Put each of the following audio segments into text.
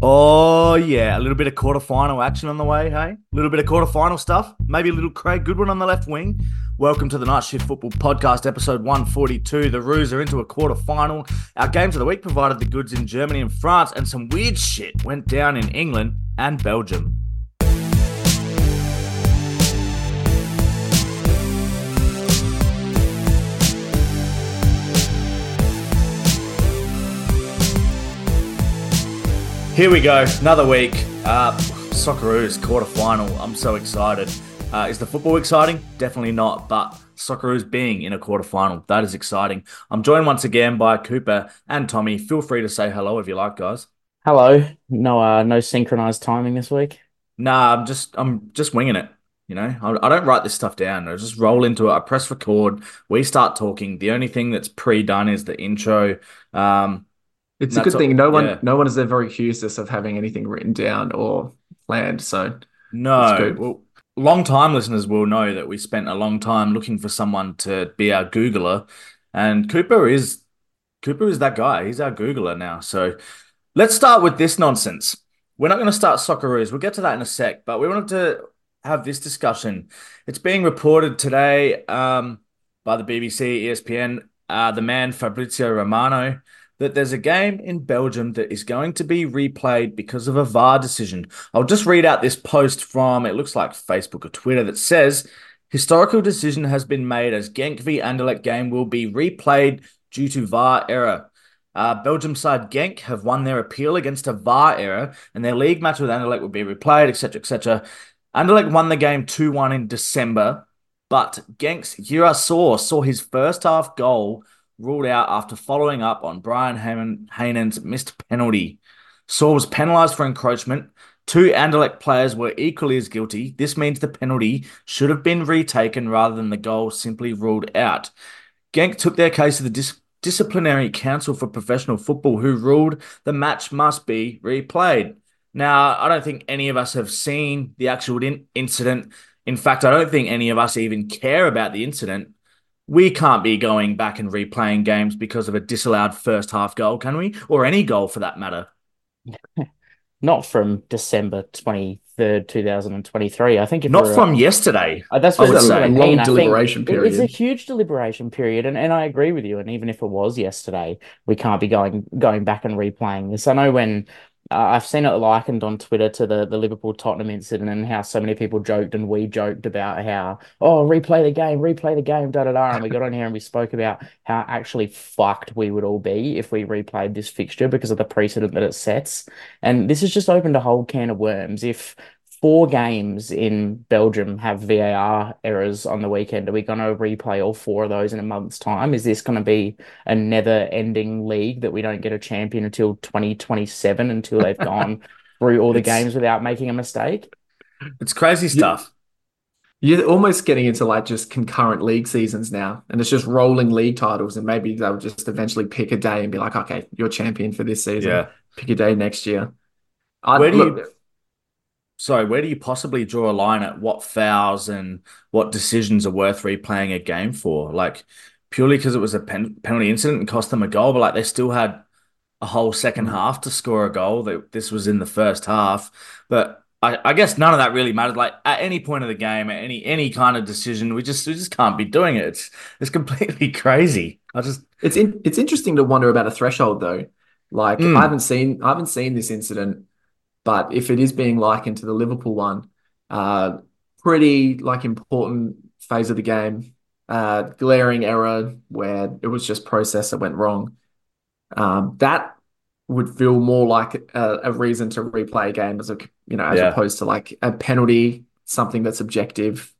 Oh, yeah. A little bit of quarterfinal action on the way, hey? A little bit of quarterfinal stuff. Maybe a little Craig Goodwin on the left wing. Welcome to the Night Shift Football Podcast, episode 142. The Roos are into a quarterfinal. Our games of the week provided the goods in Germany and France, and some weird shit went down in England and Belgium. Here we go, another week. Uh, Socceroos quarterfinal. I'm so excited. Uh, is the football exciting? Definitely not, but Socceroos being in a quarterfinal, that is exciting. I'm joined once again by Cooper and Tommy. Feel free to say hello if you like, guys. Hello. No, uh, no synchronized timing this week. Nah, I'm just, I'm just winging it. You know, I, I don't write this stuff down. I just roll into it. I press record. We start talking. The only thing that's pre-done is the intro. Um, it's a good thing. No one, yeah. no one is ever accused us of having anything written down or planned. So no, well, long time listeners will know that we spent a long time looking for someone to be our Googler, and Cooper is Cooper is that guy. He's our Googler now. So let's start with this nonsense. We're not going to start Socceroos. We'll get to that in a sec, but we wanted to have this discussion. It's being reported today um, by the BBC, ESPN. Uh, the man Fabrizio Romano that there's a game in Belgium that is going to be replayed because of a VAR decision. I'll just read out this post from, it looks like Facebook or Twitter, that says historical decision has been made as Genk v Anderlecht game will be replayed due to VAR error. Uh, Belgium side Genk have won their appeal against a VAR error, and their league match with Anderlecht will be replayed, etc., etc. Anderlecht won the game 2 1 in December, but Genk's Yira Sor saw his first half goal ruled out after following up on Bryan Heynen's missed penalty. Sor was penalised for encroachment. Two Anderlecht players were equally as guilty. This means the penalty should have been retaken rather than the goal simply ruled out. Genk took their case to the dis- Disciplinary Council for Professional Football, who ruled the match must be replayed. Now, I don't think any of us have seen the actual in- incident. In fact, I don't think any of us even care about the incident we can't be going back and replaying games because of a disallowed first half goal, can we? Or any goal for that matter. Not from December 23rd, 2023. I think if not from yesterday. Uh, that's what a long deliberation period. It's a huge deliberation period. And, and I agree with you. And even if it was yesterday, we can't be going going back and replaying this. I know when uh, I've seen it likened on Twitter to the, the Liverpool Tottenham incident and how so many people joked and we joked about how, oh, replay the game, replay the game, da da da. And we got on here and we spoke about how actually fucked we would all be if we replayed this fixture because of the precedent that it sets. And this has just opened a whole can of worms. If four games in Belgium have VAR errors on the weekend. Are we going to replay all four of those in a month's time? Is this going to be a never ending league that we don't get a champion until 2027 until they've gone through all the games without making a mistake? It's crazy stuff. You're almost getting into like just concurrent league seasons now, and it's just rolling league titles, and maybe they'll just eventually pick a day and be like, "Okay, you're champion for this season. Yeah. Pick a day next year." I, Where do look, you sorry, where do you possibly draw a line at what fouls and what decisions are worth replaying a game for? Like purely because it was a pen- penalty incident and cost them a goal, but like they still had a whole second mm. half to score a goal. That this was in the first half, but I, I, guess none of that really mattered. Like at any point of the game, at any any kind of decision, we just we just can't be doing it. It's it's completely crazy. I just it's in, it's interesting to wonder about a threshold though. Like mm. I haven't seen I haven't seen this incident but if it is being likened to the Liverpool one, uh, pretty like important phase of the game, uh, glaring error where it was just process that went wrong. Um, that would feel more like a, a, reason to replay a game as a you know as yeah. opposed to like a penalty, something that's objective.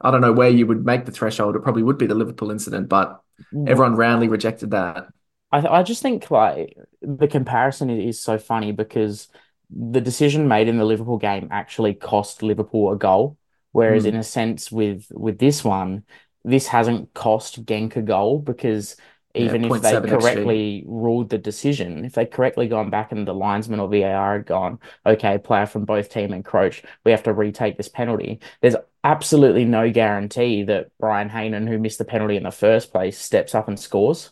I don't know where you would make the threshold. It probably would be the Liverpool incident, but mm. everyone roundly rejected that. I th- I just think like the comparison is so funny because the decision made in the Liverpool game actually cost Liverpool a goal. Whereas mm. in a sense with with this one, this hasn't cost Genk a goal because even yeah, if they correctly XG. ruled the decision, if they correctly gone back and the linesman or VAR had gone, okay, player from both team encroached, we have to retake this penalty. There's absolutely no guarantee that Bryan Heynen, who missed the penalty in the first place, steps up and scores.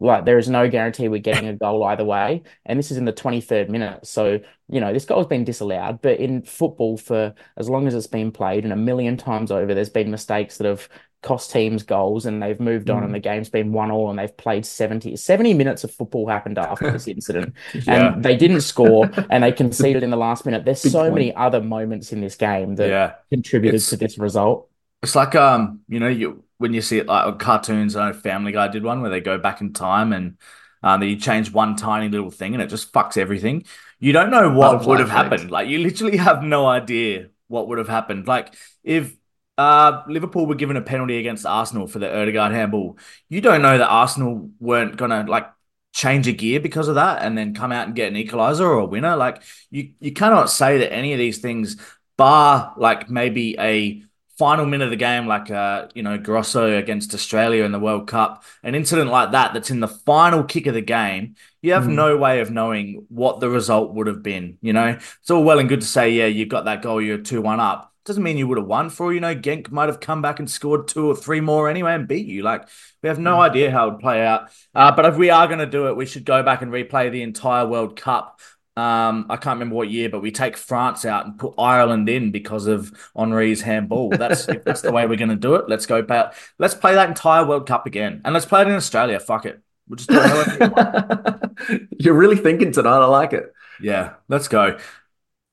Like there is no guarantee we're getting a goal either way. And this is in the 23rd minute. So, you know, this goal's been disallowed. But in football, for as long as it's been played and a million times over, there's been mistakes that have cost teams goals and they've moved on and the game's been one all and they've played 70 70 minutes of football happened after this incident Yeah. and they didn't score and they conceded in the last minute there's Big so point. many other moments in this game that Yeah. contributed It's- to this result It's like um, you know, you when you see it like on cartoons, I know Family Guy did one where they go back in time and um, you change one tiny little thing and it just fucks everything. You don't know what would have happened. Like you literally have no idea what would have happened. Like if uh Liverpool were given a penalty against Arsenal for the Odegaard handball, you don't know that Arsenal weren't gonna like change a gear because of that and then come out and get an equalizer or a winner. Like you you cannot say that any of these things, bar like maybe a final minute of the game, like uh, you know, Grosso against Australia in the World Cup, an incident like that that's in the final kick of the game, you have Mhm. no way of knowing what the result would have been. You know, it's all well and good to say, yeah, you've got that goal, you're two one up. Doesn't mean you would have won. For all you know, Genk might have come back and scored two or three more anyway and beat you. Like we have no idea how it would play out. Uh, but if we are going to do it, we should go back and replay the entire World Cup. Um, I can't remember what year, but we take France out and put Ireland in because of Henry's handball. That's if that's the way we're going to do it. Let's go back. Let's play that entire World Cup again, and let's play it in Australia. Fuck it. We'll just do it however we want. You're really thinking tonight. I like it. Yeah, let's go.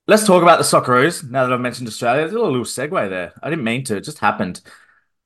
Let's talk about the Socceroos. Now that I've mentioned Australia, there's a little segue there. I didn't mean to; it just happened.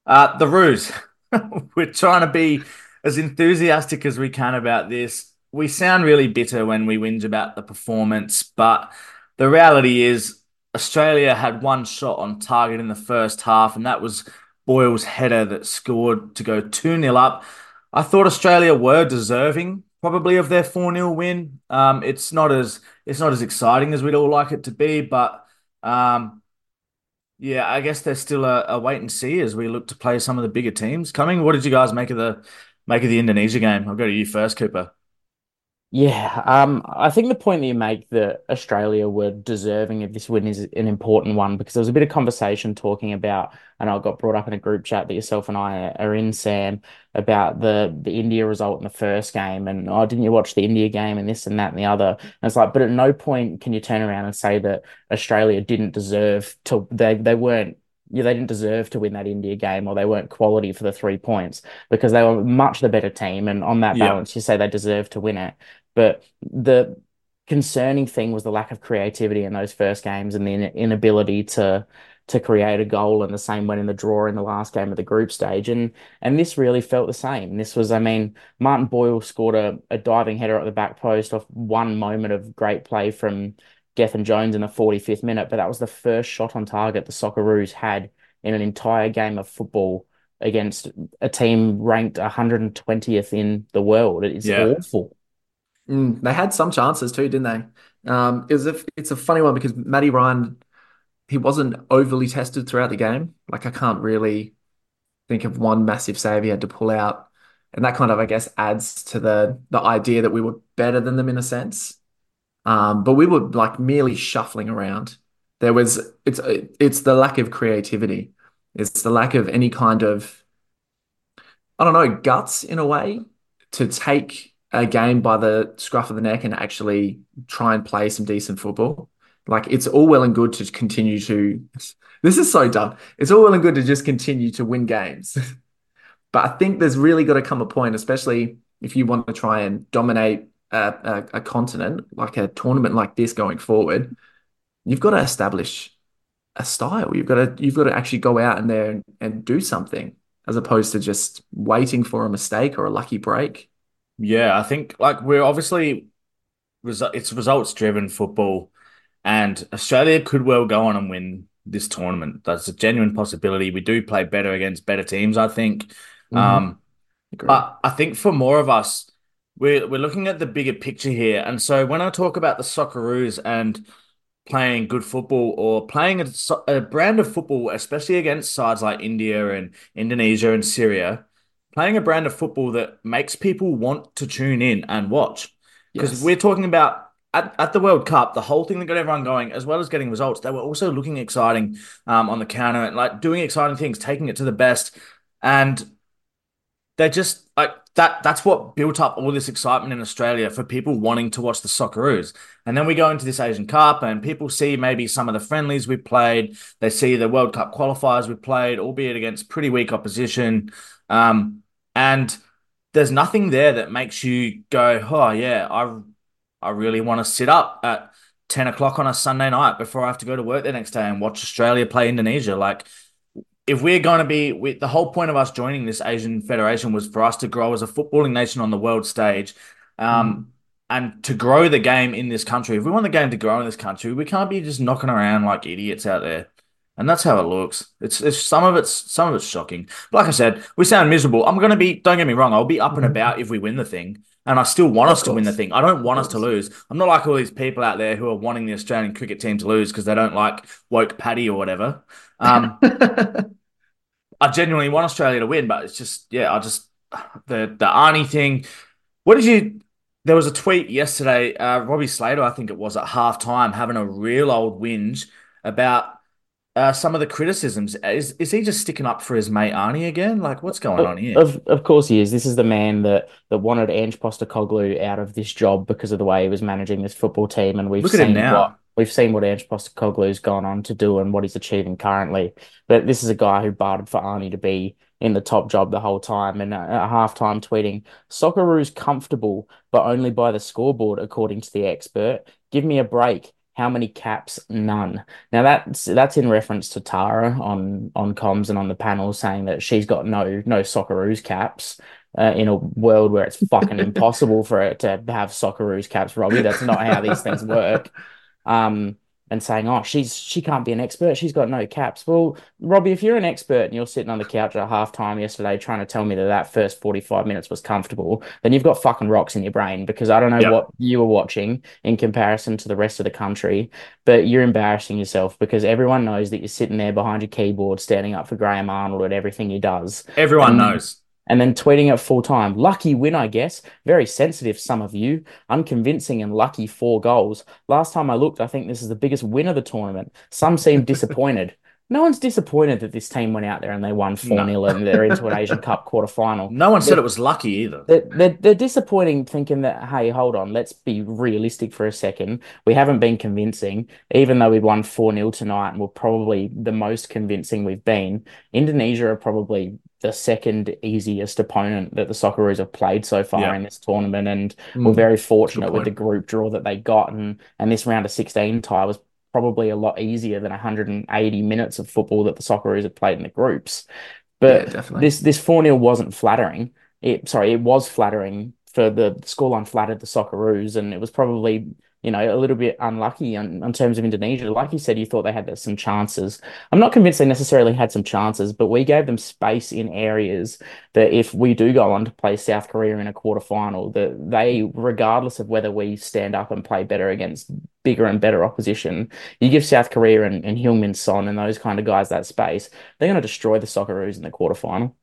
Uh, the Roos. We're trying to be as enthusiastic as we can about this. We sound really bitter when we whinge about the performance, but the reality is Australia had one shot on target in the first half, and that was Boyle's header that scored to go 2 0 up. I thought Australia were deserving probably of their 4 0 win. Um, it's not as it's not as exciting as we'd all like it to be, but um, yeah, I guess there's still a, a wait and see as we look to play some of the bigger teams coming. What did you guys make of the make of the Indonesia game? I'll go to you first, Cooper. Yeah, um, I think the point that you make that Australia were deserving of this win is an important one because there was a bit of conversation talking about, and I got brought up in a group chat that yourself and I are in, Sam, about the the India result in the first game, and oh, didn't you watch the India game and this and that and the other? And it's like, but at no point can you turn around and say that Australia didn't deserve to they they weren't. Yeah, they didn't deserve to win that India game, or they weren't quality for the three points because they were much the better team. And on that Yeah. balance, you say they deserve to win it. But the concerning thing was the lack of creativity in those first games and the inability to to create a goal and the same went in the draw in the last game of the group stage. And and this really felt the same. This was I mean Martin Boyle scored a, a diving header at the back post off one moment of great play from Gethin Jones in the 45th minute but that was the first shot on target the Socceroos had in an entire game of football against a team ranked 120th in the world. It's Yeah. awful Mm, they had some chances too, didn't they? Um, it was a, it's a funny one because Matty Ryan, he wasn't overly tested throughout the game. Like I can't really think of one massive save he had to pull out, and that kind of, I guess, adds to the the idea that we were better than them in a sense. Um, but we were like merely shuffling around. There was it's it's the lack of creativity. It's the lack of any kind of I don't know guts in a way to take a game by the scruff of the neck and actually try and play some decent football. Like it's all well and good to continue to. This is so dumb. It's all well and good to just continue to win games, but I think there's really got to come a point, especially if you want to try and dominate a, a, a continent like a tournament like this going forward. You've got to establish a style. You've got to you've got to actually go out in there and, and do something as opposed to just waiting for a mistake or a lucky break. Yeah, I think like we're obviously resu- it's results driven football, and Australia could well go on and win this tournament. That's a genuine possibility. We do play better against better teams, I think. Mhm. Um, but I think for more of us, we're we're looking at the bigger picture here. And so when I talk about the Socceroos and playing good football or playing a, a brand of football, especially against sides like India and Indonesia and Syria, playing a brand of football that makes people want to tune in and watch. Because Yes. we're talking about at, at the World Cup, the whole thing that got everyone going, as well as getting results, they were also looking exciting um, on the counter and like doing exciting things, taking it to the best. And they just, like that that's what built up all this excitement in Australia for people wanting to watch the Socceroos. And then we go into this Asian Cup and people see maybe some of the friendlies we played. They see the World Cup qualifiers we played, albeit against pretty weak opposition. Um, and there's nothing there that makes you go, oh yeah, I I really want to sit up at 10 o'clock on a Sunday night before I have to go to work the next day and watch Australia play Indonesia. Like if we're going to be we, the whole point of us joining this Asian Federation was for us to grow as a footballing nation on the world stage. Um, mm. And to grow the game in this country, if we want the game to grow in this country, we can't be just knocking around like idiots out there and that's how it looks. It's, it's some of it's some of it's shocking. But like I said, we sound miserable. I'm gonna be. Don't get me wrong. I'll be up and mm-hmm. about if we win the thing, and I still want of us course. to win the thing. I don't want us to lose. I'm not like all these people out there who are wanting the Australian cricket team to lose because they don't like woke Paddy or whatever. Um, I genuinely want Australia to win, but it's just yeah. I just the the Arnie thing. What did you? There was a tweet yesterday. Uh, Robbie Slater, I think it was at halftime, having a real old whinge about uh, some of the criticisms. Is is he just sticking up for his mate Arnie again? Like, what's going on here? Of of course he is. This is the man that that wanted Ange Postecoglou out of this job because of the way he was managing this football team, and we've Look seen what we've seen what Ange Postecoglou's gone on to do and what he's achieving currently. But this is a guy who bartered for Arnie to be in the top job the whole time, and at halftime tweeting, "Socceroos comfortable, but only by the scoreboard, according to the expert. Give me a break." How many caps? None. Now that's that's in reference to Tara on on comms and on the panel saying that she's got no no Socceroos caps. Uh, in a world where it's fucking impossible for it to have Socceroos caps, Robbie. That's not how these things work. Um, and saying, "Oh, she's she can't be an expert. She's got no caps." Well, Robbie, if you're an expert and you're sitting on the couch at halftime yesterday trying to tell me that that first 45 minutes was comfortable, then you've got fucking rocks in your brain because I don't know yep. what you were watching in comparison to the rest of the country, but you're embarrassing yourself because everyone knows that you're sitting there behind your keyboard, standing up for Graham Arnold at everything he does. Everyone and, knows and then tweeting it full time. Lucky win, I guess. Very sensitive, some of you. Unconvincing and lucky four goals. Last time I looked, I think this is the biggest win of the tournament. Some seem disappointed. No one's disappointed that this team went out there and they won 4 0 no. and they're into an Asian Cup quarter final. No one they're, said it was lucky either. They're, they're, they're, disappointing thinking that, hey, hold on, let's be realistic for a second. We haven't been convincing, even though we won 4 0 tonight and we're probably the most convincing we've been. Indonesia are probably the second easiest opponent that the Socceroos have played so far yeah. in this tournament, and mm, we're very fortunate with the group draw that they got, and and this round of sixteen tie was probably a lot easier than 180 minutes of football that the Socceroos have played in the groups. But yeah, this this four 0 wasn't flattering. It sorry, it was flattering for the scoreline flattered the Socceroos, and it was probably you know, a little bit unlucky in, in terms of Indonesia. Like you said, you thought they had some chances. I'm not convinced they necessarily had some chances, but we gave them space in areas that if we do go on to play South Korea in a quarterfinal, that they, regardless of whether we stand up and play better against bigger and better opposition, you give South Korea and, and Heung-min Son and those kind of guys that space, they're going to destroy the Socceroos in the quarterfinal.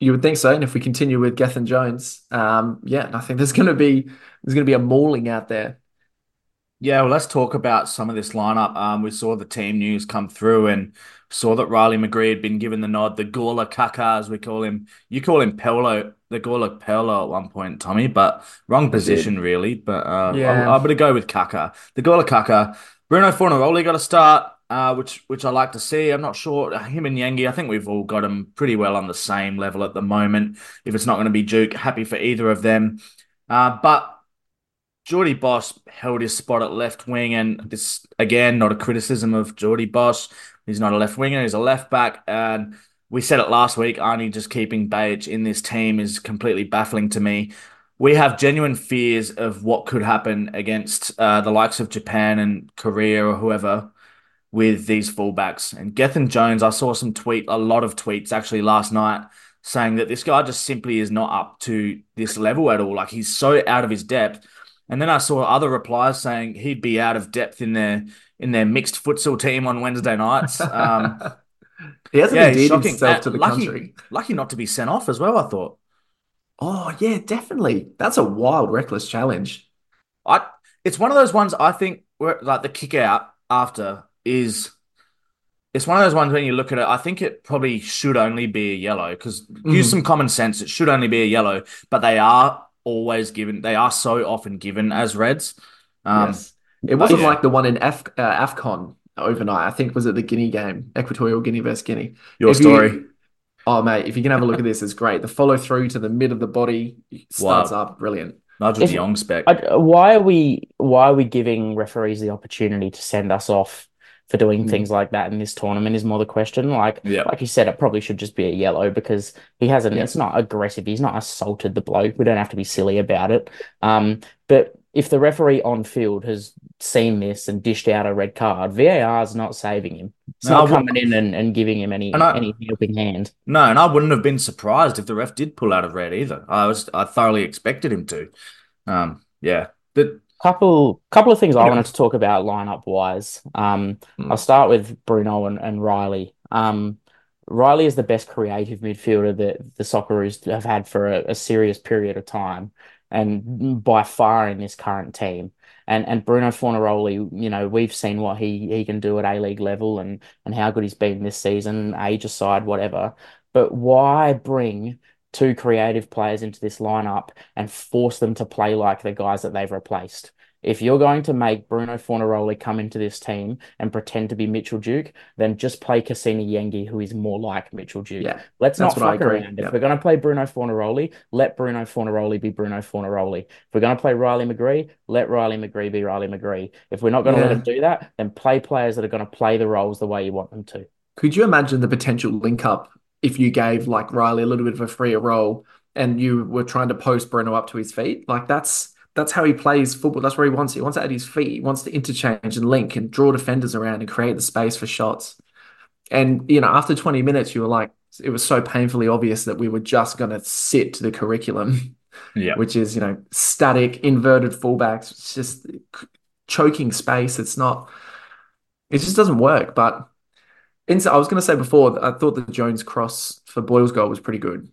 You would think so, and if we continue with Gethin Jones, um, yeah, I think there's going to be there's going to be a mauling out there. Yeah, well, let's talk about some of this lineup. Um, we saw the team news come through and saw that Riley McGree had been given the nod, the Gawler Kaka, as we call him. You call him Pello, the Gawler Pello at one point, Tommy, but wrong position, really. But uh, yeah. I'm, I'm going to go with Kaka. The Gawler Kaka. Bruno Fornaroli got a start uh, which which I like to see. I'm not sure him and Yengi. I think we've all got them pretty well on the same level at the moment. If it's not going to be Duke, happy for either of them. Uh, but Jordy Bos held his spot at left wing, and this again not a criticism of Jordy Bos. He's not a left winger; he's a left back. And we said it last week. Arnie just keeping Behich in this team is completely baffling to me. We have genuine fears of what could happen against uh, the likes of Japan and Korea or whoever with these fullbacks. And Gethin Jones, I saw some tweet, a lot of tweets actually last night saying that this guy just simply is not up to this level at all. Like he's so out of his depth. And then I saw other replies saying he'd be out of depth in their in their mixed futsal team on Wednesday nights. Um, he hasn't yeah, endeared himself to the lucky, country. Lucky not to be sent off as well. I thought. Oh yeah, definitely. That's a wild, reckless challenge. I. It's one of those ones I think where like the kick out after is it's one of those ones when you look at it, I think it probably should only be a yellow because Mm-hmm. use some common sense. It should only be a yellow, but they are always given, they are so often given as reds. Um, Yes. It wasn't yeah. like the one in Af uh, AFCON overnight. I think was it the Guinea game, Equatorial Guinea versus Guinea. Your If you- story. oh mate, if you can have a look at this, it's great. The follow through to the mid of the body starts up, brilliant. Nigel If- de Jong spec. I, why are we why are we giving referees the opportunity to send us off for doing Mm. things like that in this tournament is more the question. Like Yeah. like you said, it probably should just be a yellow because he hasn't. Yeah. It's not aggressive. He's not assaulted the bloke. We don't have to be silly about it. Um, but if the referee on field has seen this and dished out a red card, VAR is not saving him. It's No, not coming in and, and giving him any I- any helping hand. No, and I wouldn't have been surprised if the ref did pull out of red either. I was, I thoroughly expected him to. Um, yeah. The, Couple couple of things I wanted to talk about lineup wise. Um, Mm. I'll start with Bruno and, and Riley. Um, Riley is the best creative midfielder that the Socceroos have had for a, a serious period of time, and by far in this current team. And and Bruno Fornaroli, you know, we've seen what he he can do at A League level and and how good he's been this season, age aside, whatever. But why bring two creative players into this lineup and force them to play like the guys that they've replaced? If you're going to make Bruno Fornaroli come into this team and pretend to be Mitchell Duke, then just play Kusini Yengi, who is more like Mitchell Duke. Yeah, Let's not fuck around. Yeah. If we're going to play Bruno Fornaroli, let Bruno Fornaroli be Bruno Fornaroli. If we're going to play Riley McGree, let Riley McGree be Riley McGree. If we're not going to let him do that, then play players that are going to play the roles the way you want them to. Could you imagine the potential link up if you gave like Riley a little bit of a freer role and you were trying to post Bruno up to his feet? Like that's that's how he plays football. That's where he wants it. He wants it at his feet. He wants to interchange and link and draw defenders around and create the space for shots. And you know, after 20 minutes, you were like, it was so painfully obvious that we were just going to sit to the curriculum, yeah. which is, you know, static, inverted fullbacks. It's just choking space. It's not, it just doesn't work. But in, I was going to say before, I thought the Jones cross for Boyle's goal was pretty good.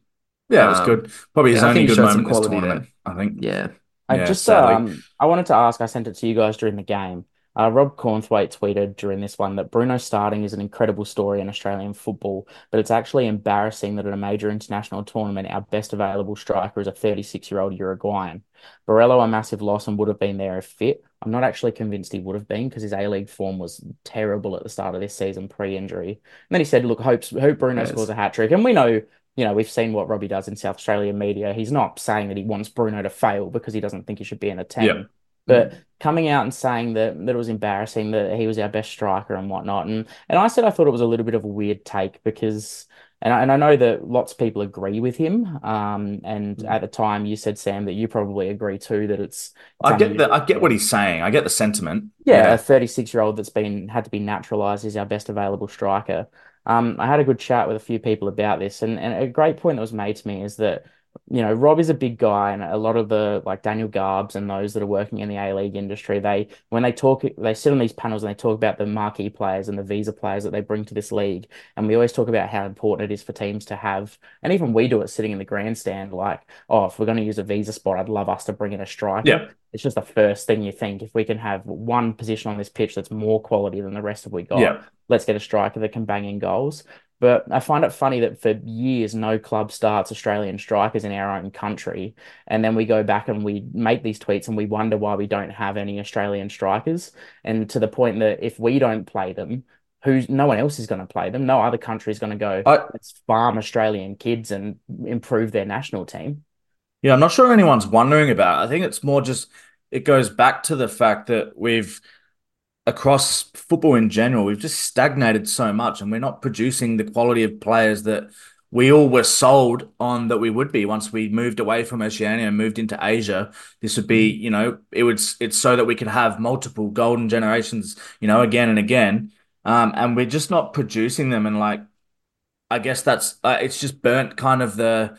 Yeah, it was good. Probably his yeah, only good moment this tournament, I think. Yeah. I Yeah, just sadly. um I wanted to ask, I sent it to you guys during the game. Uh, Rob Cornthwaite tweeted during this one that Bruno starting is an incredible story in Australian football, but it's actually embarrassing that at a major international tournament, our best available striker is a 36-year-old Uruguayan. Borrello, a massive loss and would have been there if fit. I'm not actually convinced he would have been because his A-League form was terrible at the start of this season pre-injury. And then he said, look, hopes, hope Bruno Yes. scores a hat-trick. And we know you know, we've seen what Robbie does in South Australian media. He's not saying that he wants Bruno to fail because he doesn't think he should be in a team. Yeah. But coming out and saying that that it was embarrassing that he was our best striker and whatnot, and and I said I thought it was a little bit of a weird take because, and I, and I know that lots of people agree with him. Um, and Mm. at the time you said Sam that you probably agree too that it's, I get the, I get what he's saying. I get the sentiment. Yeah, a 36 year old that's been had to be naturalized is our best available striker. Um, I had a good chat with a few people about this, and, and a great point that was made to me is that, you know, Rob is a big guy, and a lot of the like Daniel Garbs and those that are working in the A League industry, they when they talk, they sit on these panels and they talk about the marquee players and the visa players that they bring to this league, and we always talk about how important it is for teams to have, and even we do it sitting in the grandstand, like, oh, if we're going to use a visa spot, I'd love us to bring in a striker Yeah. it's just the first thing you think. If we can have one position on this pitch that's more quality than the rest of we got, Yeah. let's get a striker that can bang in goals. But I find it funny that for years no club starts Australian strikers in our own country, and then we go back and we make these tweets and we wonder why we don't have any Australian strikers. And to the point that if we don't play them, who's no one else is going to play them. No other country is going to go. I, Let's farm Australian kids and improve their national team. Yeah, I'm not sure anyone's wondering about it. I think it's more just it goes back to the fact that we've across football in general, we've just stagnated so much and we're not producing the quality of players that we all were sold on that we would be once we moved away from Oceania and moved into Asia. This would be, you know, it would it's so that we could have multiple golden generations, you know, again and again. Um, and we're just not producing them and like I guess that's uh, it's just burnt kind of the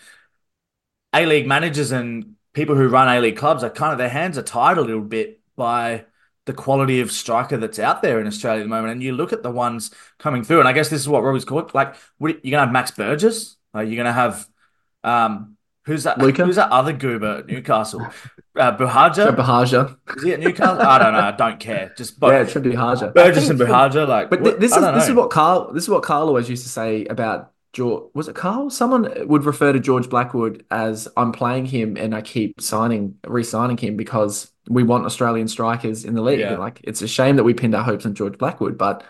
a League managers and people who run A League clubs are kind of their hands are tied a little bit by the quality of striker that's out there in Australia at the moment. And you look at the ones coming through, and I guess this is what Robbie's called. Like, you're gonna have Max Burgess, like you're gonna have um, Who's that? Luca? Who's that other goober at Newcastle? Uh, Buhagiar? Buhagiar. Is he at Newcastle? I don't know. I don't care. Just but Yeah, Trent Buhagiar. Burgess and Buhagiar, like. But th- this is this is what Carl this is what Carl always used to say about George. Was it Carl? Someone would refer to George Blackwood as I'm playing him and I keep signing, re-signing him because we want Australian strikers in the league. Yeah. Like it's a shame that we pinned our hopes on George Blackwood, but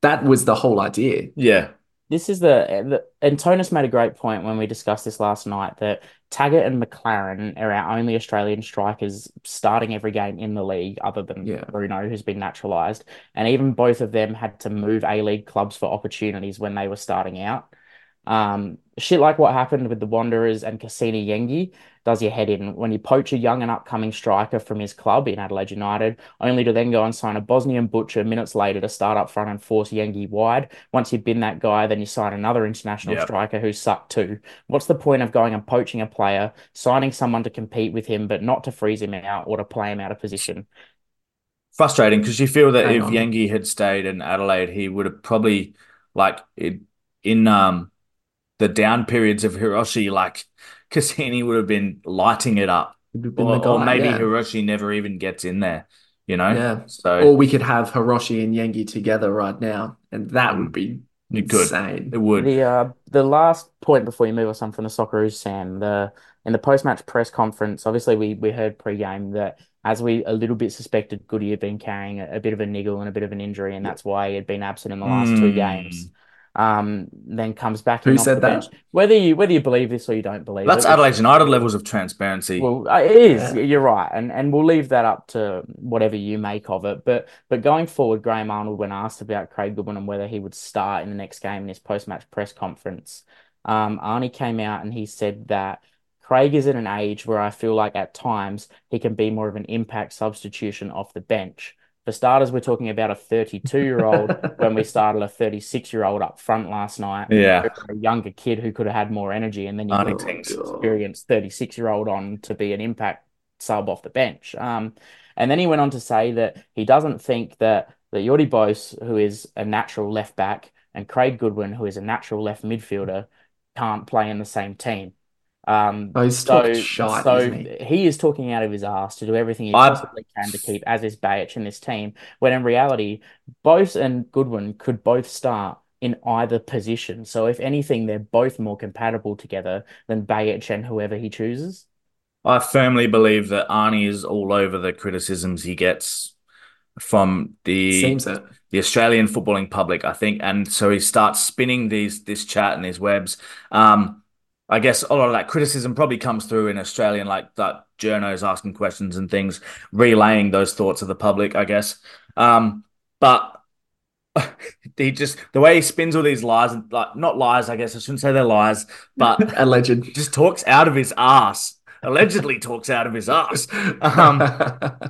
that was the whole idea. Yeah. This is the, the and Tonus made a great point when we discussed this last night that Taggart and Maclaren are our only Australian strikers starting every game in the league, other than Yeah. Bruno, who's been naturalised. And even both of them had to move A League clubs for opportunities when they were starting out. Um, shit like what happened with the Wanderers and Kusini Yengi does your head in when you poach a young and upcoming striker from his club in Adelaide United, only to then go and sign a Bosnian butcher minutes later to start up front and force Yengi wide. Once you've been that guy, then you sign another international Yep. striker who's sucked too. What's the point of going and poaching a player, signing someone to compete with him, but not to freeze him out or to play him out of position? Frustrating because you feel that Hang if on. Yengi had stayed in Adelaide, he would have probably like it, in um the down periods of Hiroshi, like Kusini would have been lighting it up. Been Or, the or maybe yeah. Hiroshi never even gets in there, you know? Yeah. So Or we could have Hiroshi and Yengi together right now, and that would be you could. insane. It would. The uh, the last point before you move us on from the Socceroos, Sam, the in the post match press conference, obviously we we heard pre-game that as we a little bit suspected Goody had been carrying a, a bit of a niggle and a bit of an injury, and that's why he had been absent in the last two Hmm. games. Um, then comes back Who said the that? bench. Whether you whether you believe this or you don't believe it. That's it, Adelaide United levels of transparency. well, uh, it is. Yeah. You're right, and and we'll leave that up to whatever you make of it. But but going forward, Graham Arnold, when asked about Craig Goodwin and whether he would start in the next game in his post-match press conference, um, Arnie came out and he said that Craig is at an age where I feel like at times he can be more of an impact substitution off the bench. For starters, we're talking about a 32-year-old when we started a 36-year-old up front last night yeah. a younger kid who could have had more energy, and then you Arnie put experienced 36 year old on to be an impact sub off the bench. Um, and then he went on to say that he doesn't think that that Yordi Bos, who is a natural left back, and Craig Goodwin, who is a natural left midfielder, can't play in the same team. Um, Oh, so, talking shite, so isn't he? he is talking out of his ass to do everything he I- possibly can to keep as is Behich in this team. When in reality, Bos and Goodwin could both start in either position. So if anything, they're both more compatible together than Behich and whoever he chooses. I firmly believe that Arnie is all over the criticisms he gets from the Seems it. the Australian footballing public, I think, and so he starts spinning these this chat and these webs. Um, I guess a lot of that criticism probably comes through in Australian, like that journos asking questions and things, relaying those thoughts of the public, I guess. Um, but he just the way he spins all these lies, and like not lies, I guess I shouldn't say they're lies, but Alleged. just talks out of his ass. Allegedly talks out of his ass. Um,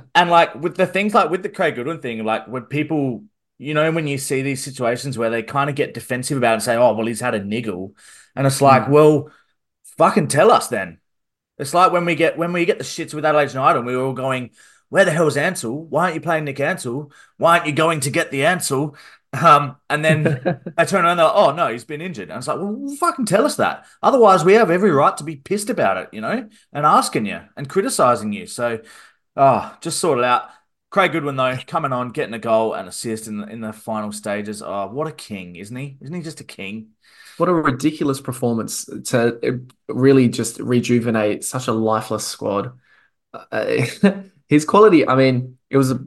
and like with the things like with the Craig Goodwin thing, like when people, you know, when you see these situations where they kind of get defensive about it and say, oh, well, he's had a niggle. And it's like, Mm. well, fucking tell us then. It's like when we get when we get the shits with Adelaide United, and we were all going, where the hell's Ansell? Why aren't you playing Nick Ansell? Why aren't you going to get the Ansell? Um, and then I turn around, they're like, oh no, he's been injured. And it's like, well, fucking tell us that. Otherwise, we have every right to be pissed about it, you know, and asking you and criticizing you. So, oh, just sort it out. Craig Goodwin, though, coming on, getting a goal and assist in the, in the final stages. Oh, what a king, isn't he? Isn't he just a king? What a ridiculous performance to really just rejuvenate such a lifeless squad. Uh, his quality, I mean, it was a,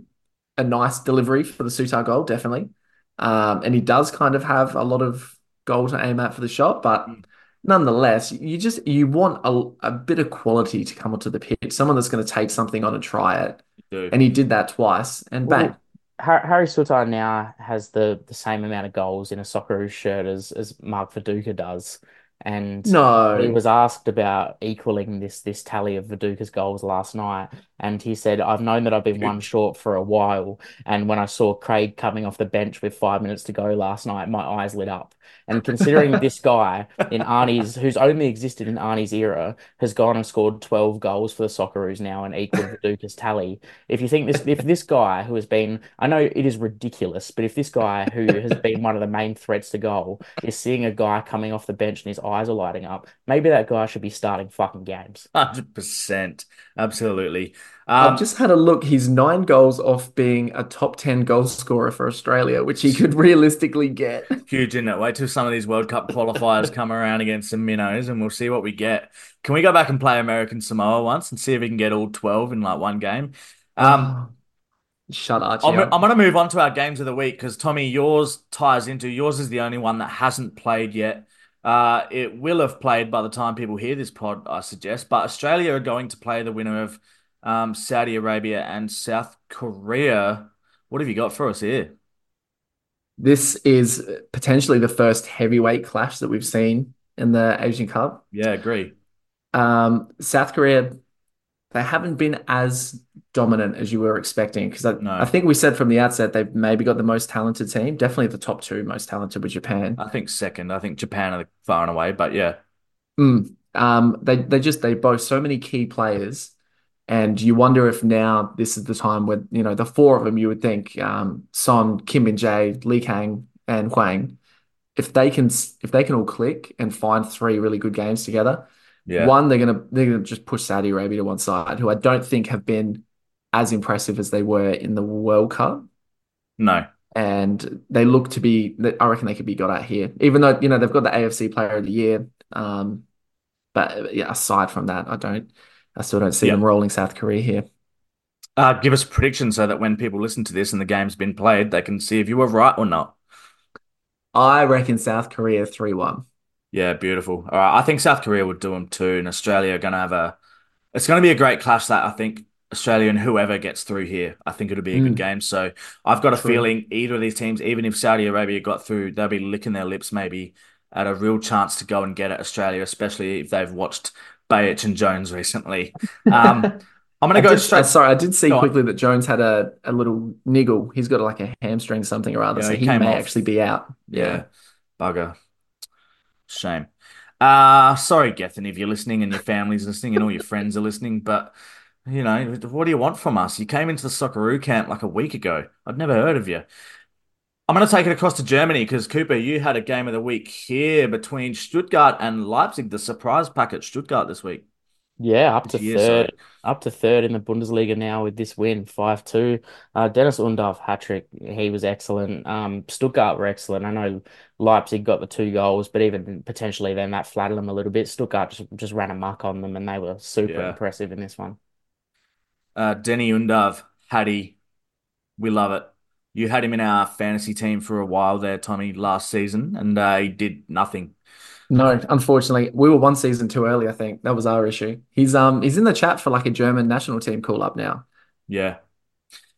a nice delivery for the Souttar goal, definitely. Um, and he does kind of have a lot of goal to aim at for the shot, but Mm. nonetheless, you just you want a, a bit of quality to come onto the pitch, someone that's going to take something on and try it. And he did that twice, and bang. Well, Harry Souttar now has the, the same amount of goals in a Socceroos shirt as, as Mark Viduka does. And no. he was asked about equaling this this tally of Viduka's goals last night. And he said, I've known that I've been one short for a while. And when I saw Craig coming off the bench with five minutes to go last night, my eyes lit up. And considering this guy in Arnie's, who's only existed in Arnie's era, has gone and scored 12 goals for the Socceroos now and equaled Viduka's tally. If you think this, if this guy who has been, I know it is ridiculous, but if this guy who has been one of the main threats to goal is seeing a guy coming off the bench and his eyes are lighting up, maybe that guy should be starting fucking games. 100%. Absolutely. Um, I've just had a look. He's nine goals off being a top 10 goal scorer for Australia, which he could realistically get. Huge, isn't it? Wait till some of these World Cup qualifiers come around against some minnows and we'll see what we get. Can we go back and play American Samoa once and see if we can get all 12 in like one game? Um, Shut Archie. I'm, I'm going to move on to our games of the week because Tommy, yours ties into yours is the only one that hasn't played yet. Uh, it will have played by the time people hear this pod, I suggest. But Australia are going to play the winner of um, Saudi Arabia and South Korea. What have you got for us here? This is potentially the first heavyweight clash that we've seen in the Asian Cup. Yeah, agree. Um, South Korea, they haven't been as dominant as you were expecting because I, no. I think we said from the outset they've maybe got the most talented team, definitely the top two most talented with Japan. I think second. I think Japan are far and away, but yeah. Mm. Um, they they just they boast so many key players and you wonder if now this is the time where, you know, the four of them, you would think, um, Son, Kim Min Jae, Lee Kang, and Hwang, if they can if they can all click and find three really good games together, yeah. one, they're gonna they're gonna just push Saudi Arabia to one side, who I don't think have been as impressive as they were in the World Cup. No. And they look to be I reckon they could be got out here. Even though, you know, they've got the AFC player of the year. Um, but yeah, aside from that, I don't I still don't see yep. them rolling South Korea here. Uh, give us a prediction so that when people listen to this and the game's been played, they can see if you were right or not. I reckon South Korea 3 1. Yeah, beautiful. All right. I think South Korea would do them too. And Australia are going to have a. It's going to be a great clash that I think Australia and whoever gets through here, I think it'll be a mm. good game. So I've got a True. feeling either of these teams, even if Saudi Arabia got through, they'll be licking their lips maybe at a real chance to go and get at Australia, especially if they've watched Behich and Jones recently. Um, I'm going to go did, straight. sorry, I did see quickly that Jones had a, a little niggle. He's got like a hamstring something or other, yeah, so he, he may off. actually be out. Yeah. yeah. Bugger. Shame. Uh sorry, Gethin, if you're listening and your family's listening and all your friends are listening, but you know, what do you want from us? You came into the Socceroo camp like a week ago. I'd never heard of you. I'm going to take it across to Germany because Cooper, you had a game of the week here between Stuttgart and Leipzig, the surprise packet Stuttgart this week. Yeah, up to third, up to third in the Bundesliga now with this win, five two. Uh, Deniz Undav hat trick, he was excellent. Um, Stuttgart were excellent. I know Leipzig got the two goals, but even potentially then that flattered them a little bit. Stuttgart just, just ran amok on them, and they were super yeah. impressive in this one. Uh, Denny Undav, Hattie, we love it you had him in our fantasy team for a while there, Tommy, last season, and uh, he did nothing. No, unfortunately, we were one season too early. I think that was our issue. He's um he's in the chat for like a German national team call up now. Yeah,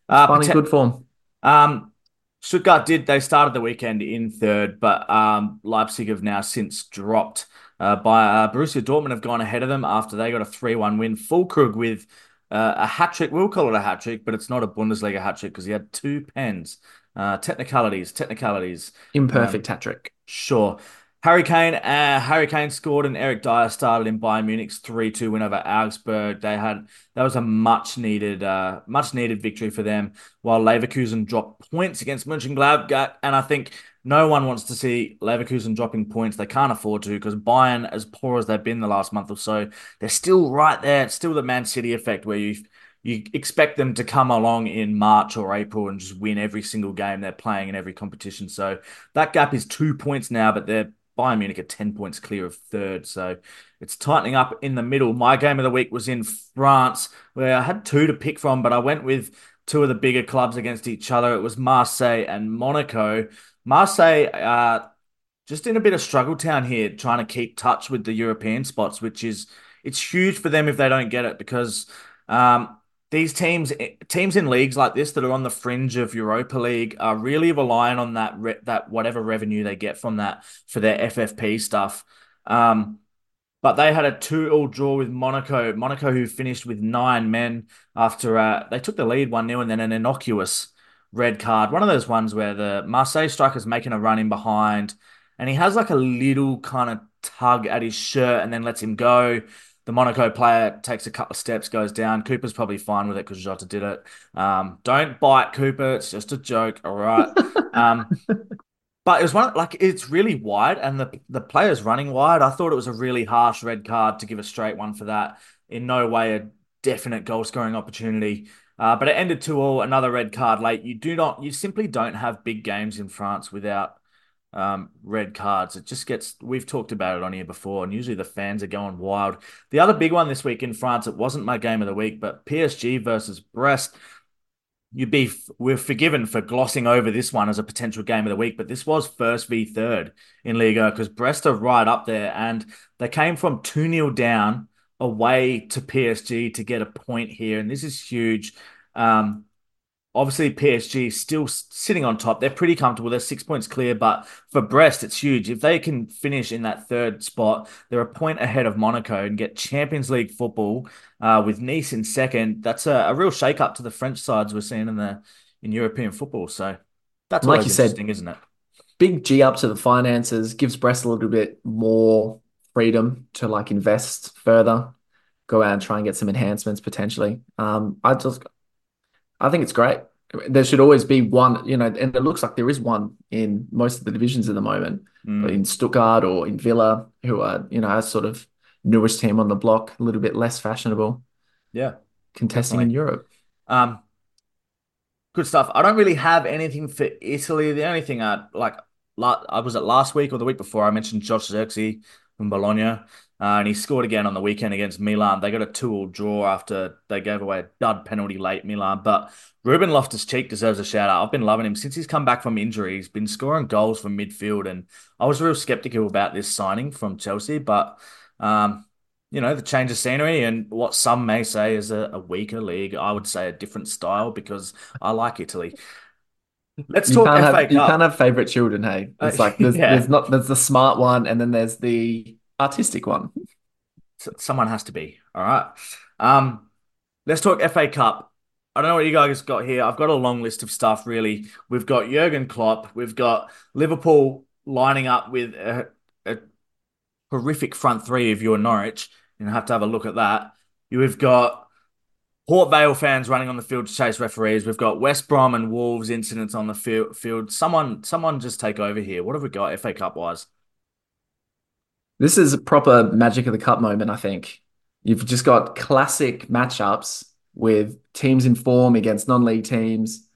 uh, finding good form. Um, Stuttgart did. They started the weekend in third, but um, Leipzig have now since dropped. Uh, by uh, Borussia Dortmund have gone ahead of them after they got a three-one win. Füllkrug with uh, a hat trick. We'll call it a hat trick, but it's not a Bundesliga hat trick because he had two pens. Uh, technicalities, technicalities. Imperfect um, hat trick. Sure. Harry Kane, uh, Harry Kane scored and Eric Dier started in Bayern Munich's 3-2 win over Augsburg. They had that was a much needed uh, much needed victory for them while Leverkusen dropped points against Mönchengladbach and I think no one wants to see Leverkusen dropping points. They can't afford to because Bayern, as poor as they've been the last month or so, they're still right there. It's still the Man City effect where you you expect them to come along in March or April and just win every single game they're playing in every competition. So that gap is two points now, but they're Bayern Munich are 10 points clear of third. So it's tightening up in the middle. My game of the week was in France, where I had two to pick from, but I went with two of the bigger clubs against each other. It was Marseille and Monaco. Marseille, uh, just in a bit of struggle town here, trying to keep touch with the European spots, which is it's huge for them if they don't get it because um, these teams teams in leagues like this that are on the fringe of Europa League are really relying on that that whatever revenue they get from that for their FFP stuff. Um, but they had a two-all draw with Monaco. Monaco, who finished with nine men after uh, they took the lead one 0 and then an innocuous red card. One of those ones where the Marseille striker's making a run in behind, and he has like a little kind of tug at his shirt and then lets him go. The Monaco player takes a couple of steps, goes down. Cooper's probably fine with it because Jota did it. Um, don't bite Cooper. It's just a joke. All right. um, but it was one like it's really wide, and the the player's running wide. I thought it was a really harsh red card to give a straight one for that. In no way a definite goal scoring opportunity. Uh, but it ended two all. Another red card late. You do not. You simply don't have big games in France without um, red cards. It just gets, we've talked about it on here before, and usually the fans are going wild. The other big one this week in France, it wasn't my game of the week, but PSG versus Brest. You'd be, we're forgiven for glossing over this one as a potential game of the week, but this was first v third in Liga because Brest are right up there and they came from 2 0 down away to PSG to get a point here. And this is huge. Um, Obviously, PSG still sitting on top. They're pretty comfortable. They're six points clear, but for Brest, it's huge. If they can finish in that third spot, they're a point ahead of Monaco and get Champions League football uh, with Nice in second. That's a, a real shake up to the French sides we're seeing in the in European football. So that's like you said, isn't it? Big G up to the finances gives Brest a little bit more freedom to like invest further, go out and try and get some enhancements potentially. Um, I just I think it's great. There should always be one, you know, and it looks like there is one in most of the divisions at the moment, mm. in Stuttgart or in Villa, who are, you know, a sort of newest team on the block, a little bit less fashionable. Yeah. Contesting in Europe. Um, good stuff. I don't really have anything for Italy. The only thing I like, I was at last week or the week before, I mentioned Josh Zirkzee from Bologna. Uh, and he scored again on the weekend against Milan. They got a 2 all draw after they gave away a dud penalty late, Milan. But Ruben Loftus Cheek deserves a shout out. I've been loving him since he's come back from injury. He's been scoring goals from midfield. And I was real skeptical about this signing from Chelsea. But, um, you know, the change of scenery and what some may say is a, a, weaker league. I would say a different style because I like Italy. Let's you talk can't FA have, Cup. You can't have favorite children, hey? It's like there's, yeah. there's not there's the smart one and then there's the artistic one. Someone has to be. All right. Um, let's talk FA Cup. I don't know what you guys got here. I've got a long list of stuff, really. We've got Jurgen Klopp. We've got Liverpool lining up with a, a horrific front three if you're Norwich. You have to have a look at that. You've got Port Vale fans running on the field to chase referees. We've got West Brom and Wolves incidents on the field. Someone, someone just take over here. What have we got FA Cup wise? This is a proper magic of the cup moment, I think. You've just got classic matchups with teams in form against non-league teams.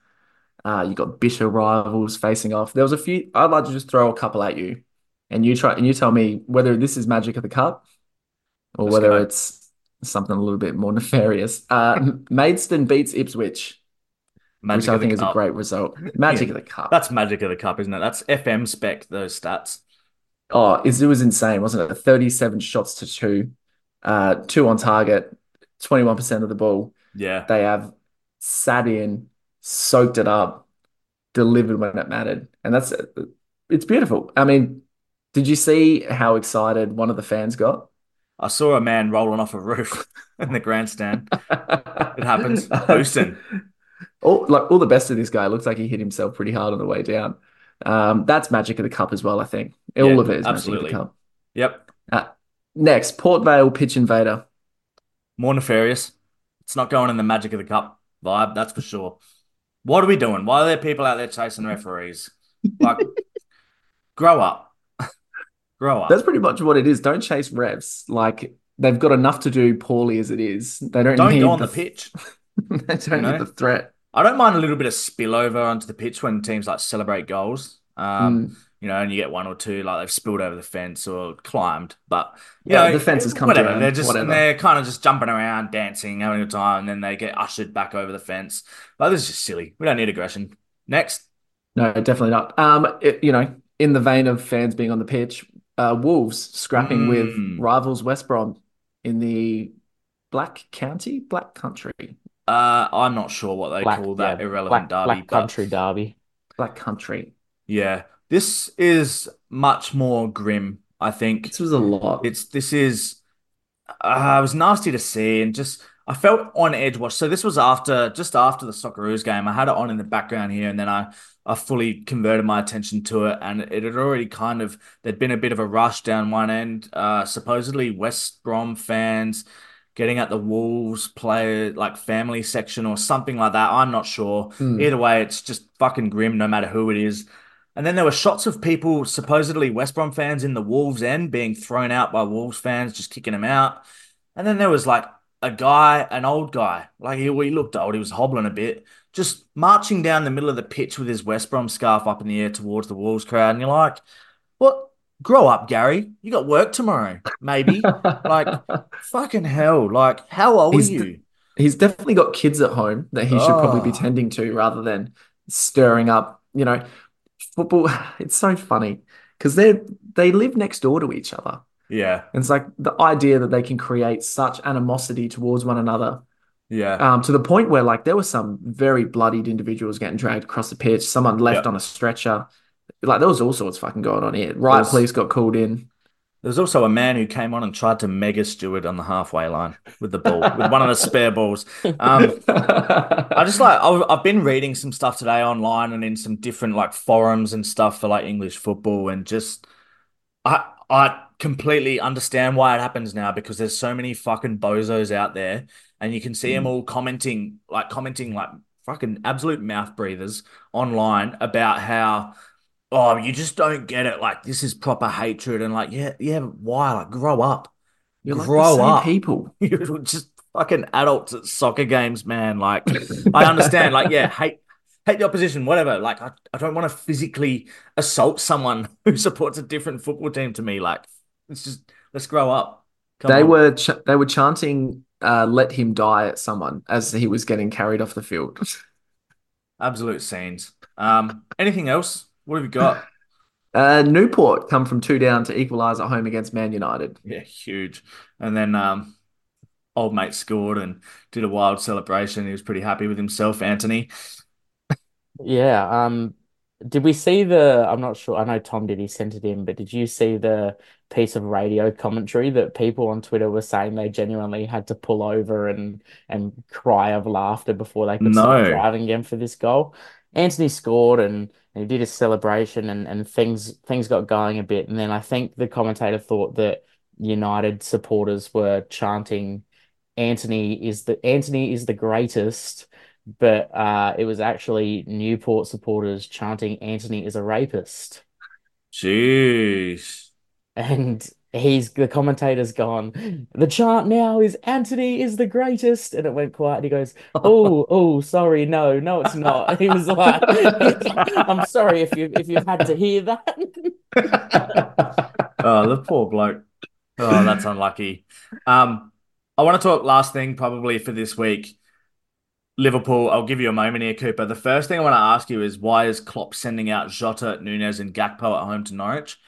Uh, you got bitter rivals facing off. There was a few. I'd like to just throw a couple at you, and you try and you tell me whether this is magic of the cup or Let's whether go. it's something a little bit more nefarious. Uh, Maidstone beats Ipswich, magic which I think is cup. a great result. Magic yeah, of the cup. That's magic of the cup, isn't it? That's FM spec. Those stats. Oh, it was insane, wasn't it? 37 shots to two, uh, two on target, 21% of the ball. Yeah. They have sat in, soaked it up, delivered when it mattered. And that's it's beautiful. I mean, did you see how excited one of the fans got? I saw a man rolling off a roof in the grandstand. it happens. Boosting. All like all the best of this guy. Looks like he hit himself pretty hard on the way down. Um, that's magic of the cup as well. I think all yeah, of it is absolutely. magic of the cup. Yep. Uh, next, Port Vale pitch invader. More nefarious. It's not going in the magic of the cup vibe. That's for sure. What are we doing? Why are there people out there chasing referees? Like, grow up. Grow up. That's pretty much what it is. Don't chase refs. Like they've got enough to do poorly as it is. They don't. Don't go on the, the pitch. they don't you know? need the threat. I don't mind a little bit of spillover onto the pitch when teams like celebrate goals. Um, mm. You know, and you get one or two like they've spilled over the fence or climbed, but you yeah, the fence has come whatever. Down, they're just whatever. they're kind of just jumping around, dancing, having a time, and then they get ushered back over the fence. But this is just silly. We don't need aggression. Next, no, definitely not. Um, it, you know, in the vein of fans being on the pitch, uh, Wolves scrapping mm. with rivals West Brom in the Black County, Black Country. Uh, I'm not sure what they black, call that yeah, irrelevant black, derby. Black Country Derby. Black Country. Yeah, this is much more grim, I think This was a lot. it's this is uh, it was nasty to see and just I felt on edge watch. So this was after just after the Socceroos game. I had it on in the background here, and then I I fully converted my attention to it, and it had already kind of there'd been a bit of a rush down one end. Uh, supposedly West Brom fans getting at the Wolves player like family section or something like that. I'm not sure. Hmm. Either way, it's just fucking grim no matter who it is. And then there were shots of people, supposedly West Brom fans in the Wolves end, being thrown out by Wolves fans, just kicking them out. And then there was like a guy, an old guy, like he, he looked old, he was hobbling a bit, just marching down the middle of the pitch with his West Brom scarf up in the air towards the Wolves crowd. And you're like, what? Grow up, Gary. You got work tomorrow, maybe. Like, fucking hell. Like, how old He's are you? He's definitely got kids at home that he should probably be Oh, tending to rather than stirring up, you know, football. It's so funny because they they live next door to each other. Yeah, And it's like the idea that they can create such animosity towards one another, yeah, um, to the point where like there were some very bloodied individuals getting dragged across the pitch, someone left yeah. on a stretcher. Like there was all sorts fucking going on here. Riot was police got called in. There was also a man who came on and tried to mega steward on the halfway line with the ball, with one of the spare balls. Um, I just like I've, I've been reading some stuff today online and in some different like forums and stuff for like English football, and just I I completely understand why it happens now because there's so many fucking bozos out there, and you can see them Mm. all commenting like commenting like fucking absolute mouth breathers online about how. Oh, you just don't get it. Like this is proper hatred, and like, yeah, yeah. Why? Like, grow up, You're like grow up. people. You're just fucking adults at soccer games, man. Like, I understand. Like, yeah, hate hate the opposition, whatever. Like, I, I don't want to physically assault someone who supports a different football team to me. Like, it's just let's grow up. Come They on. were ch they were chanting uh, "Let him die" at someone as he was getting carried off the field. Absolute scenes. Um, anything else? What have you got? Uh, Newport come from two down to equalise at home against Man United. Yeah, huge. And then um old mate scored and did a wild celebration. He was pretty happy with himself, Antony. Yeah, um, did we see the, I'm not sure, I know Tom did, he sent it in, but did you see the piece of radio commentary that people on Twitter were saying they genuinely had to pull over and and cry of laughter before they could start No. driving again for this goal? Antony scored and, and he did his celebration and, and things things got going a bit, and then I think the commentator thought that United supporters were chanting Antony is the Antony is the greatest but uh, it was actually Newport supporters chanting Antony is a rapist. Jeez. And he's the commentator's gone, the chant now is Antony is the greatest. And it went quiet. And he goes, Oh, oh, sorry, no, no, it's not. He was like, I'm sorry if you if you've had to hear that. Oh, the poor bloke. Oh, that's unlucky. Um, I want to talk last thing probably for this week. Liverpool, I'll give you a moment here, Cooper. The first thing I want to ask you is why is Klopp sending out Jota, Nunez, and Gakpo at home to Norwich?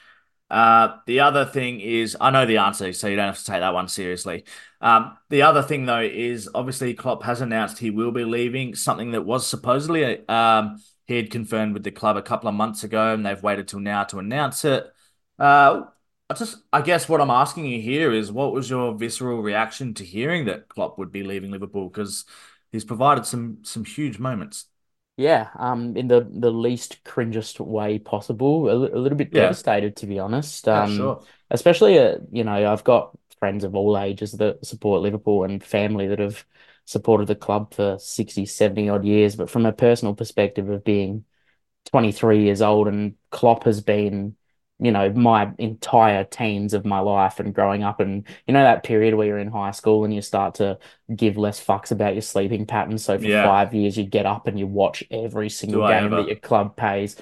Uh, the other thing is, I know the answer, so you don't have to take that one seriously. Um, the other thing though is obviously Klopp has announced he will be leaving, something that was supposedly um he had confirmed with the club a couple of months ago, and they've waited till now to announce it. Uh, I just, I guess what I'm asking you here is, what was your visceral reaction to hearing that Klopp would be leaving Liverpool? Because he's provided some some huge moments. Yeah, um, in the the least cringest way possible. A, a little bit Yeah, devastated, to be honest. yeah, Um, sure. especially uh, you know, I've got friends of all ages that support Liverpool and family that have supported the club for 60, 70 odd years. But from a personal perspective of being 23 years old and Klopp has been, you know, my entire teens of my life and growing up and you know that period where you're in high school and you start to give less fucks about your sleeping patterns. So for Yeah, five years you get up and you watch every single do game that your club pays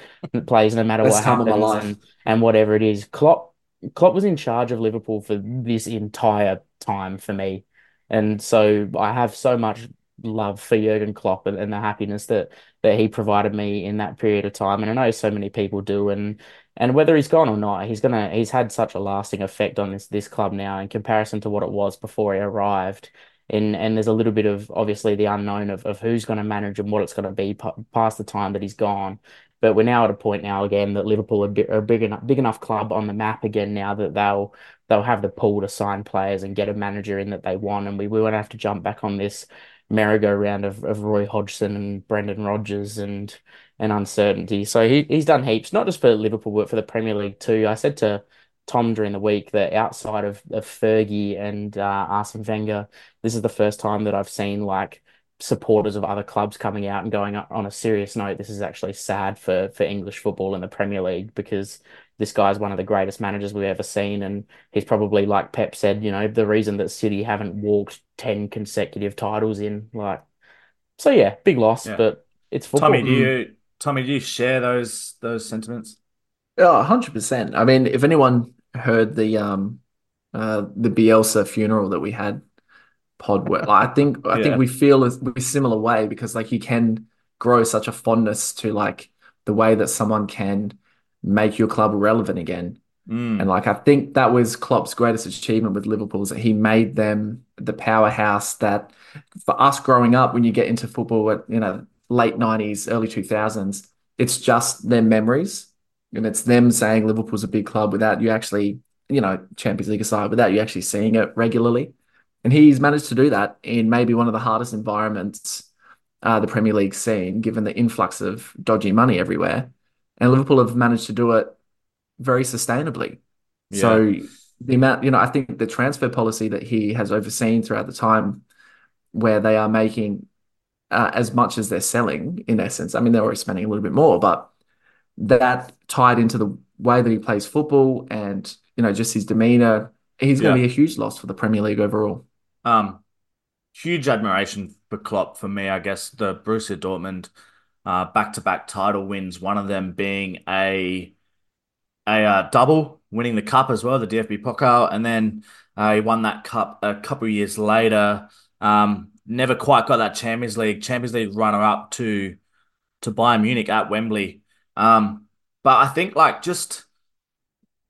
plays no matter Best what time my happens life. and and whatever it is. Klopp Klopp was in charge of Liverpool for this entire time for me. And so I have so much love for Jurgen Klopp and, and the happiness that that he provided me in that period of time. And I know so many people do. And and whether he's gone or not, he's gonna he's had such a lasting effect on this this club now in comparison to what it was before he arrived. and and there's a little bit of obviously the unknown of, of who's going to manage and what it's going to be past the time that he's gone. But we're now at a point now again that Liverpool are, are a big enough big enough club on the map again now that they'll they'll have the pull to sign players and get a manager in that they want, and we, we won't have to jump back on this merry-go-round of, of Roy Hodgson and Brendan Rodgers and and uncertainty. So he, he's done heaps, not just for Liverpool, but for the Premier League too. I said to Tom during the week that outside of, of Fergie and uh, Arsene Wenger, this is the first time that I've seen like supporters of other clubs coming out and going on a serious note. This is actually sad for for English football in the Premier League because this guy's one of the greatest managers we've ever seen, and he's probably like Pep said, you know, the reason that City haven't walked ten consecutive titles in like. So yeah, big loss, yeah. but it's football. Tommy, do you Tommy, do you share those those sentiments? Oh, 100%. I mean, if anyone heard the um uh the Bielsa funeral that we had pod work. like, I think I yeah. think we feel a, a similar way because like you can grow such a fondness to like the way that someone can make your club relevant again. Mm. And like I think that was Klopp's greatest achievement with Liverpool is that he made them the powerhouse that for us growing up when you get into football at you know late 90s early 2000s it's just their memories and it's them saying Liverpool's a big club without you actually, you know, Champions League aside, without you actually seeing it regularly. And he's managed to do that in maybe one of the hardest environments uh, the Premier League seen, given the influx of dodgy money everywhere. And Liverpool have managed to do it very sustainably. Yeah. So the amount, you know, I think the transfer policy that he has overseen throughout the time, where they are making uh, as much as they're selling, in essence. I mean, they're always spending a little bit more, but that tied into the way that he plays football and you know just his demeanor. He's going to be a huge loss for the Premier League overall. Um, huge admiration for Klopp for me. I guess the Borussia Dortmund uh, back-to-back title wins. One of them being a a uh, double, winning the cup as well, the DFB Pokal, and then uh, he won that cup a couple of years later. Um, never quite got that Champions League Champions League runner-up to to Bayern Munich at Wembley. Um, but I think like just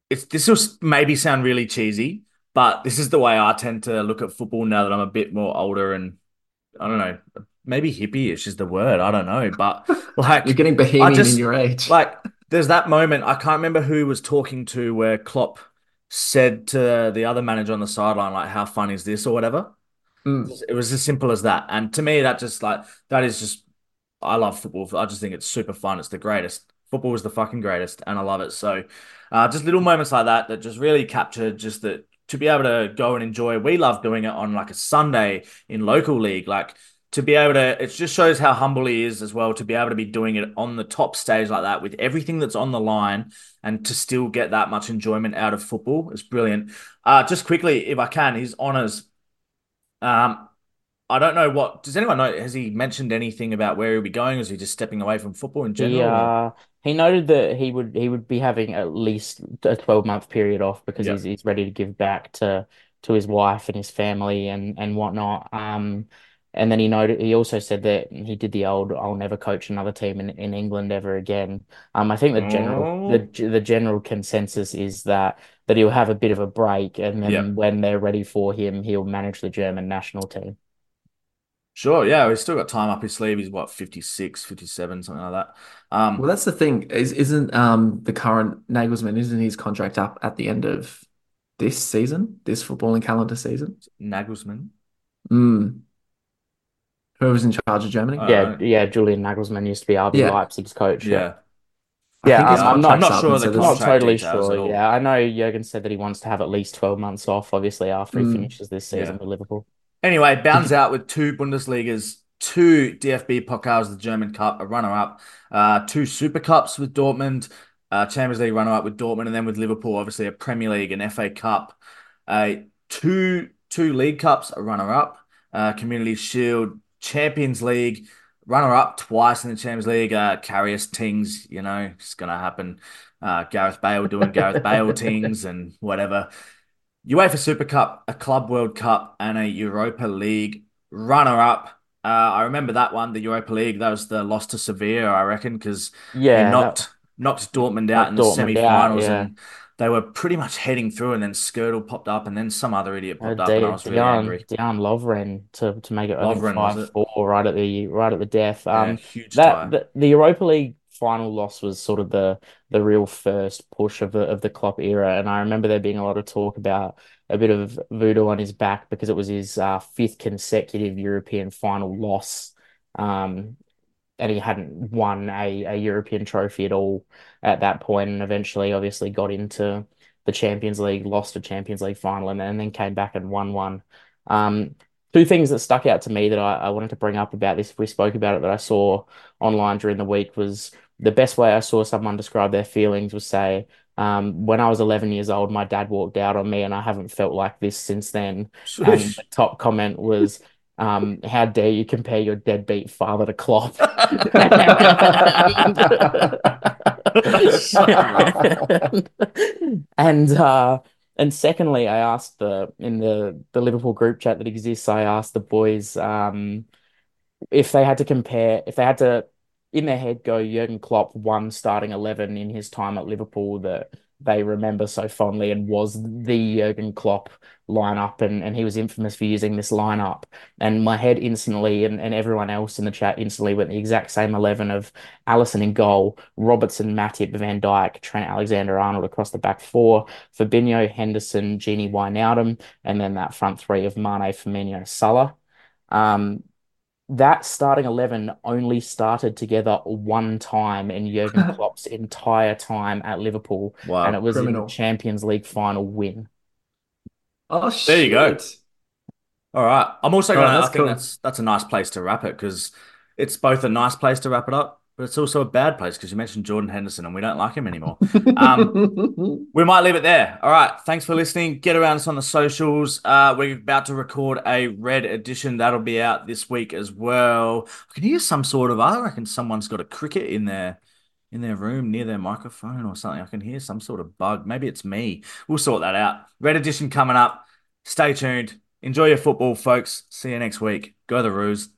it's this will maybe sound really cheesy, but this is the way I tend to look at football now that I'm a bit more older and I don't know, maybe hippie-ish is the word. I don't know, but like you're getting bohemian just, in your age. Like there's that moment I can't remember who was talking to where Klopp said to the other manager on the sideline like, "How fun is this?" or whatever. Mm. It was as simple as that, and to me, that just like that is just. I love football. I just think it's super fun. It's the greatest football is the fucking greatest, and I love it. So, uh, just little moments like that that just really capture just that to be able to go and enjoy. We love doing it on like a Sunday in local league, like to be able to. It just shows how humble he is as well to be able to be doing it on the top stage like that with everything that's on the line, and to still get that much enjoyment out of football is brilliant. Uh, just quickly, if I can, his honors. Um, I don't know what. Does anyone know? Has he mentioned anything about where he'll be going? Is he just stepping away from football in general? Yeah, he noted that he would he would be having at least a twelve month period off because yep. he's he's ready to give back to to his wife and his family and and whatnot. Um, and then he noted he also said that he did the old "I'll never coach another team in, in England ever again." Um, I think the general oh. the the general consensus is that that he'll have a bit of a break, and then yep. when they're ready for him, he'll manage the German national team. Sure, yeah, he's still got time up his sleeve. He's what 56, 57, something like that. Um, well, that's the thing. Is isn't um the current Nagelsmann isn't his contract up at the end of this season, this footballing calendar season? Nagelsmann. Mm. Whoever's in charge of Germany. Uh, yeah, yeah. Julian Nagelsmann used to be RB yeah. Leipzig's coach. Yeah. Yeah, yeah I'm, not, sure I'm not sure. The not totally sure. Yeah, I know Jurgen said that he wants to have at least twelve months off. Obviously, after he mm. finishes this season yeah. with Liverpool. Anyway, bounds out with two Bundesligas, two DFB Pokals, the German Cup, a runner-up, uh, two Super Cups with Dortmund, uh, Champions League runner-up with Dortmund, and then with Liverpool, obviously a Premier League and FA Cup, uh, two two League Cups, a runner-up, uh, Community Shield, Champions League, runner-up twice in the Champions League. Uh, Karius Tings, you know, it's gonna happen. Uh, Gareth Bale doing Gareth Bale things and whatever. UEFA Super Cup, a Club World Cup, and a Europa League runner up. Uh, I remember that one, the Europa League. That was the loss to Sevilla, I reckon, because yeah, knocked that, knocked Dortmund out in the semi finals. Yeah. And they were pretty much heading through, and then Skrtel popped up, and then some other idiot Uh, popped up, and I was really Dejan angry. Dejan Lovren to to make it Lovren five four right at the right at the death. Yeah, Um, huge that the, the Europa League final loss was sort of the the real first push of the of the Klopp era, and I remember there being a lot of talk about a bit of voodoo on his back because it was his uh, fifth consecutive European final loss. Um, and he hadn't won a, a European trophy at all at that point, and eventually, obviously, got into the Champions League, lost a Champions League final, and then, and then came back and won one. Um, two things that stuck out to me that I, I wanted to bring up about this, if we spoke about it, that I saw online during the week was the best way I saw someone describe their feelings was say, um, when I was 11 years old, my dad walked out on me, and I haven't felt like this since then. And the top comment was, um, how dare you compare your deadbeat father to Klopp? and uh, and secondly, I asked the in the the Liverpool group chat that exists, I asked the boys um, if they had to compare, if they had to in their head go Jurgen Klopp one starting eleven in his time at Liverpool that they remember so fondly and was the Jurgen Klopp lineup and, and he was infamous for using this lineup. And my head instantly and, and everyone else in the chat instantly went the exact same 11 of Alisson in goal, Robertson, Matip, Van Dijk, Trent Alexander-Arnold across the back four, Fabinho, Henderson, Gini Wijnaldum, and then that front three of Mane, Firmino, Salah. Um, that starting 11 only started together one time in Jurgen Klopp's entire time at Liverpool, Wow. and it was in the. Champions League final win. Oh, There you go. All right. I'm also gonna. I think cool. that's that's a nice place to wrap it because it's both a nice place to wrap it up, but it's also a bad place because you mentioned Jordan Henderson and we don't like him anymore. Um, We might leave it there. All right. Thanks for listening. Get around us on the socials. Uh, we're about to record a red edition that'll be out this week as well. I can hear some sort of. I reckon someone's got a cricket in there. in their room near their microphone or something. I can hear some sort of bug. Maybe it's me. We'll sort that out. Red edition coming up. Stay tuned. Enjoy your football, folks. See you next week. Go the Roos.